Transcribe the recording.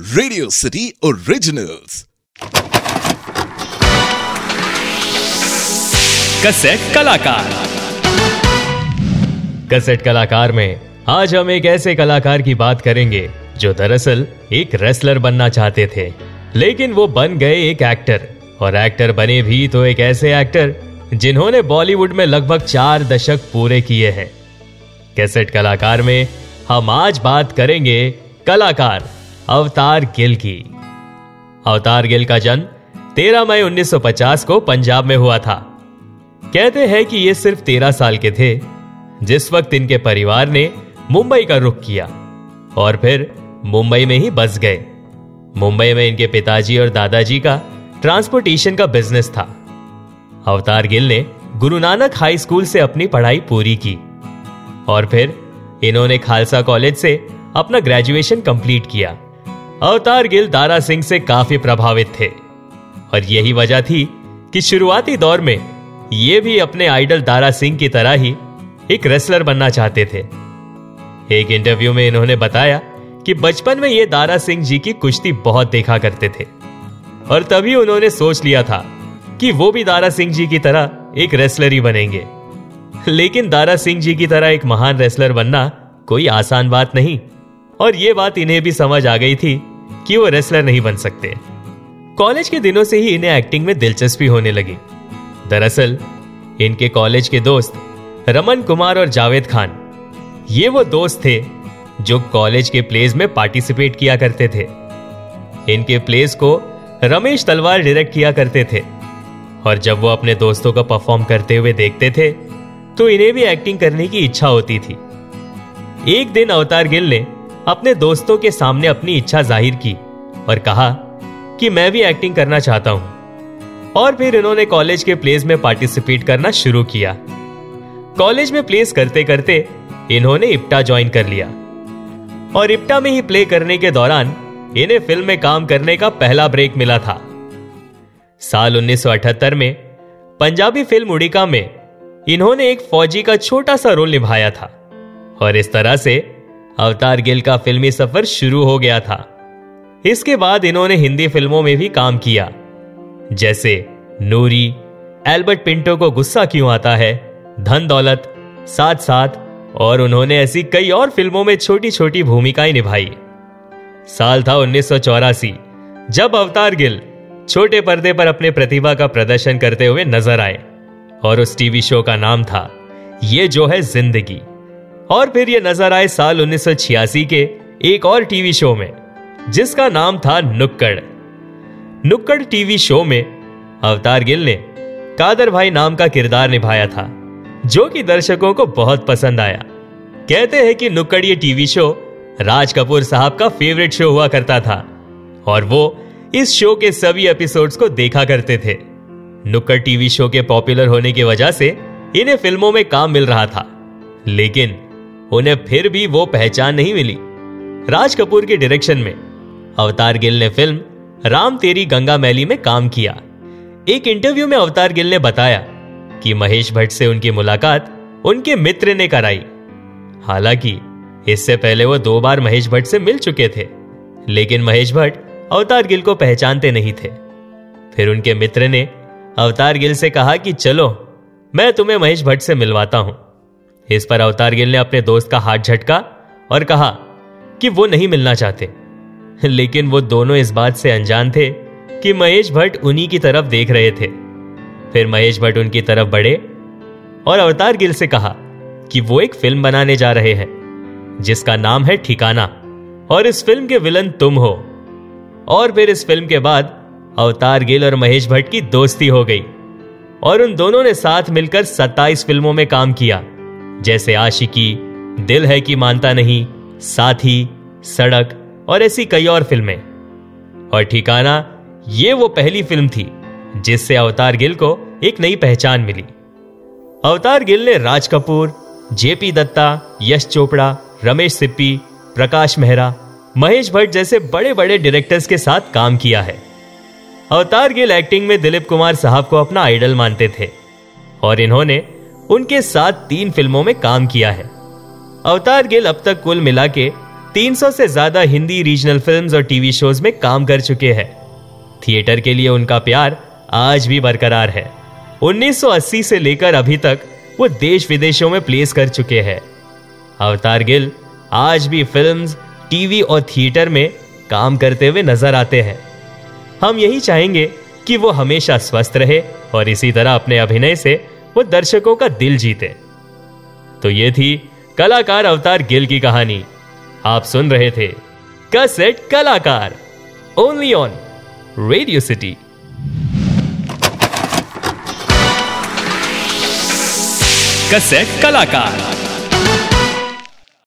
Radio city originals cassette कलाकार cassette कलाकार में आज हम एक ऐसे कलाकार की बात करेंगे जो दरअसल एक रेसलर बनना चाहते थे। लेकिन वो बन गए एक एक्टर और एक्टर बने भी तो एक ऐसे एक्टर जिन्होंने बॉलीवुड में लगभग चार दशक पूरे किए हैं। कैसेट कलाकार में हम आज बात करेंगे कलाकार। अवतार गिल की। अवतार गिल का जन्म 13 मई 1950 को पंजाब में हुआ था। कहते हैं कि ये सिर्फ़ 13 साल के थे, जिस वक्त इनके परिवार ने मुंबई का रुख किया और फिर मुंबई में ही बस गए। मुंबई में इनके पिताजी और दादाजी का ट्रांसपोर्टेशन का बिज़नेस था। अवतार गिल ने गुरु नानक हाई स्कूल से अपनी पढ़ाई पूरी की और फिर इन्होंने खालसा कॉलेज से अपना ग्रेजुएशन कंप्लीट किया। अवतार गिल दारा सिंह से काफ़ी प्रभावित थे। और यही वजह थी कि शुरुआती दौर में ये भी अपने आइडल दारा सिंह की तरह ही एक रेसलर बनना चाहते थे। एक इंटरव्यू में इन्होंने बताया कि बचपन में ये दारा सिंह जी की कुश्ती बहुत देखा करते थे। और तभी उन्होंने सोच लिया था कि वो भी दारा सिंह जी की तरह एक रेसलर ही बनेंगे। लेकिन दारा सिंह जी की तरह एक महान रेसलर बनना कोई आसान बात नहीं। और ये बात इन्हें भी समझ आ गई थी कि वो रेसलर नहीं बन सकते। कॉलेज के दिनों से ही इन्हें एक्टिंग में दिलचस्पी होने लगी। दरअसल, इनके कॉलेज के दोस्त रमन कुमार और जावेद खान, ये वो दोस्त थे जो कॉलेज के प्लेज में पार्टिसिपेट किया करते थे। इनके प्लेज को रमेश तलवार डायरेक्ट किया करते थे और जब वो अपने दोस्तों को परफॉर्म करते हुए देखते थे तो इन्हें भी एक्टिंग करने की इच्छा होती थी। एक दिन अवतार गिल ने अपने दोस्तों के सामने अपनी इच्छा ज़ाहिर की और कहा कि मैं भी एक्टिंग करना चाहता हूँ। और फिर इन्होंने कॉलेज के प्लेस में पार्टिसिपेट करना शुरू किया। कॉलेज में प्लेस करते करते इन्होंने इप्टा ज्वाइन कर लिया। और इप्टा में ही प्ले करने के दौरान इन्हें फ़िल्म में काम करने का पहला ब्रेक मिला था। साल 1978 में पंजाबी फ़िल्म उड़िका में इन्होंने एक फौजी का छोटा सा रोल निभाया था। और इस तरह से अवतार गिल का फिल्मी सफ़र शुरू हो गया था। इसके बाद इन्होंने हिंदी फ़िल्मों में भी काम किया। जैसे नूरी, एल्बर्ट पिंटो को गुस्सा क्यों आता है, धन दौलत साथ साथ और उन्होंने ऐसी कई और फ़िल्मों में छोटी छोटी भूमिकाएँ निभाई। साल था उन्नीस सौ चौरासी, जब अवतार गिल छोटे पर्दे पर अपने प्रतिभा का प्रदर्शन करते हुए नज़र आए, और उस टीवी शो का नाम था, ये जो है ज़िंदगी। और फिर ये नज़र आए साल 1986 के एक और टीवी शो में, जिसका नाम था नुक्कड़। नुक्कड़ टीवी शो में अवतार गिल ने कादर भाई नाम का किरदार निभाया था, जो कि दर्शकों को बहुत पसंद आया। कहते हैं कि नुक्कड़ ये टीवी शो राज कपूर साहब का फेवरेट शो हुआ करता था, और वो इस शो के सभी एपिसोड्स को देखा करते थे। नुक्कड़ टीवी शो के पॉपुलर होने की वजह से इन्हें फ़िल्मों में काम मिल रहा था, लेकिन उन्हें फिर भी वो पहचान नहीं मिली। राज कपूर के डायरेक्शन में अवतार गिल ने फ़िल्म राम तेरी गंगा मैली में काम किया। एक इंटरव्यू में अवतार गिल ने बताया कि महेश भट्ट से उनकी मुलाकात उनके मित्र ने कराई। हालाँकि इससे पहले वो दो बार महेश भट्ट से मिल चुके थे, लेकिन महेश भट्ट अवतार गिल को पहचानते नहीं थे। फिर उनके मित्र ने अवतार गिल से कहा कि चलो, मैं तुम्हें महेश भट्ट से मिलवाता हूँ। इस पर अवतार गिल ने अपने दोस्त का हाथ झटका और कहा कि वो नहीं मिलना चाहते। लेकिन वो दोनों इस बात से अनजान थे कि महेश भट्ट उन्हीं की तरफ़ देख रहे थे। फिर महेश भट्ट उनकी तरफ़ बढ़े और अवतार गिल से कहा कि वो एक फ़िल्म बनाने जा रहे हैं, जिसका नाम है ठिकाना और इस फ़िल्म के विलन तुम हो। और फिर इस फ़िल्म के बाद अवतार गिल और महेश भट्ट की दोस्ती हो गई और उन दोनों ने साथ मिलकर 27 फ़िल्मों में काम किया। जैसे आशिकी, दिल है कि मानता नहीं, साथी, सड़क और ऐसी कई और फ़िल्में। और ठिकाना, ये वो पहली फ़िल्म थी, जिससे अवतार गिल को एक नई पहचान मिली। अवतार गिल ने राज कपूर, जेपी दत्ता, यश चोपड़ा, रमेश सिप्पी, प्रकाश मेहरा, महेश भट्ट जैसे बड़े बड़े डायरेक्टर्स के साथ काम किया है। अवतार गिल एक्टिंग में दिलीप कुमार साहब को अपना आइडल मानते थे। और इन्होंने उनके साथ तीन फ़िल्मों में काम किया है। अवतार गिल अब तक कुल मिला के 300 से ज़्यादा हिंदी रीजनल फिल्म्स और टीवी शोज़ में काम कर चुके हैं। थिएटर के लिए उनका प्यार आज भी बरकरार है। 1980 से लेकर अभी तक वो देश विदेशों में प्लेस कर चुके हैं। अवतार गिल आज भी फिल्म्स, टीवी और थिएटर में काम करते हुए नज़र आते हैं। हम यही चाहेंगे कि वो हमेशा स्वस्थ रहे और इसी तरह अपने अभिनय से वो दर्शकों का दिल जीते। तो ये थी कलाकार अवतार गिल की कहानी। आप सुन रहे थे कसेट कलाकार only on Radio City cassette कलाकार।